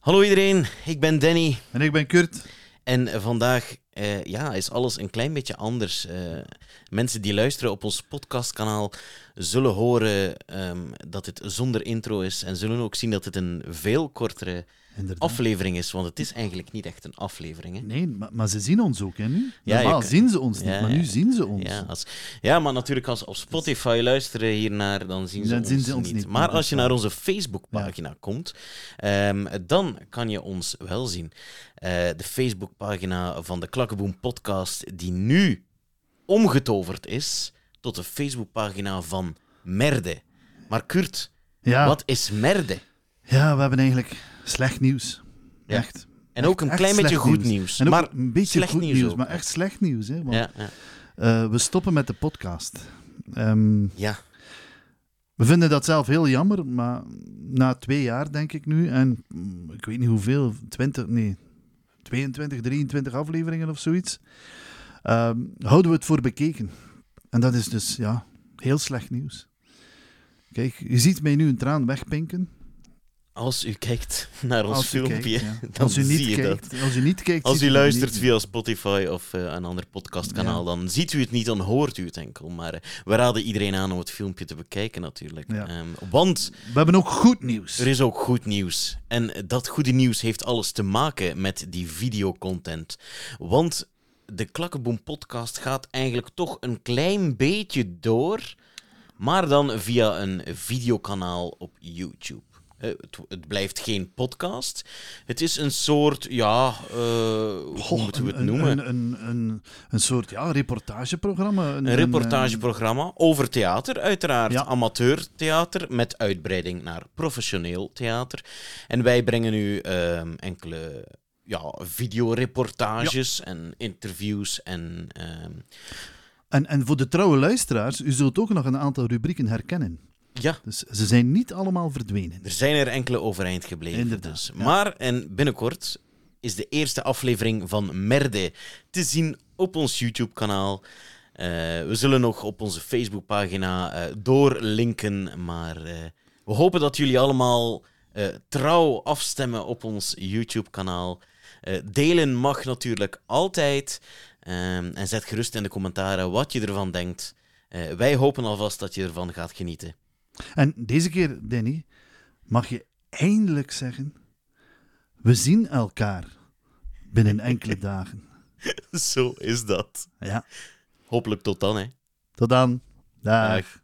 Hallo iedereen, ik ben Danny En ik ben Kurt. en vandaag eh, ja, is alles een klein beetje anders. Eh, mensen die luisteren op ons podcastkanaal zullen horen ehm, dat het zonder intro is en zullen ook zien dat het een veel kortere Inderdaad. aflevering is, want het is eigenlijk niet echt een aflevering. Hè? Nee, maar, maar ze zien ons ook, hè, nu? Ja, Normaal kan- zien ze ons niet, Ja, maar nu ja. zien ze ons. Ja, als, ja, maar natuurlijk als ze op Spotify luisteren hiernaar, dan zien ze, Dan ons, zien ze ons niet. niet, Maar als je naar onze Facebookpagina komt, ehm, dan kan je ons wel zien. Eh, de Facebookpagina van de Klakkeboom podcast, die nu omgetoverd is tot de Facebookpagina van Merde. Maar Kurt, Ja. wat is Merde? ja, we hebben eigenlijk slecht nieuws. Ja. Echt. En ook een klein beetje goed nieuws. En ook maar een beetje goed nieuws maar echt slecht nieuws. Hè, want, ja, ja. eh, we stoppen met de podcast. Ehm, ja, we vinden dat zelf heel jammer, maar na twee jaar denk ik nu, en mm, ik weet niet hoeveel, 20, nee, 22, 23 afleveringen of zoiets, ehm, houden we het voor bekeken. En dat is dus, ja, heel slecht nieuws. Kijk, je ziet mij nu een traan wegpinken. Als u kijkt naar ons filmpje, kijkt, ja. dan als u niet zie je dat. Als u niet kijkt, Als u luistert via Spotify of eh, een ander podcastkanaal, Ja. dan ziet u het niet, dan hoort u het enkel. Maar eh, we raden iedereen aan om het filmpje te bekijken natuurlijk. Ja. Ehm, want We hebben ook goed nieuws. er is ook goed nieuws. En dat goede nieuws heeft alles te maken met die videocontent. Want de Klakkeboom podcast gaat eigenlijk toch een klein beetje door, maar dan via een videokanaal op YouTube. Eh, Het, het blijft geen podcast. Het is een soort, ja, eh, hoe moeten we het een, noemen? Een, een, een, een soort ja, reportageprogramma. Een reportageprogramma over theater, uiteraard. Ja. Amateurtheater met uitbreiding naar professioneel theater. En wij brengen nu ehm, enkele ja, videoreportages en interviews en... ehm, En, en voor de trouwe luisteraars, u zult ook nog een aantal rubrieken herkennen. Ja, Dus ze zijn niet allemaal verdwenen. er zijn er enkele overeind gebleven. Inderdaad, Dus. ja. Maar, en binnenkort is de eerste aflevering van Merde te zien op ons YouTube-kanaal. Eh, we zullen nog op onze Facebookpagina eh doorlinken, maar eh, we hopen dat jullie allemaal trouw afstemmen op ons YouTube-kanaal. Delen mag natuurlijk altijd. Ehm, en zet gerust in de commentaren wat je ervan denkt. Wij hopen alvast dat je ervan gaat genieten. En deze keer, Danny, mag je eindelijk zeggen: we zien elkaar binnen enkele dagen. Zo is dat. Ja, Hopelijk tot dan, hè. tot dan. Dag. Dag.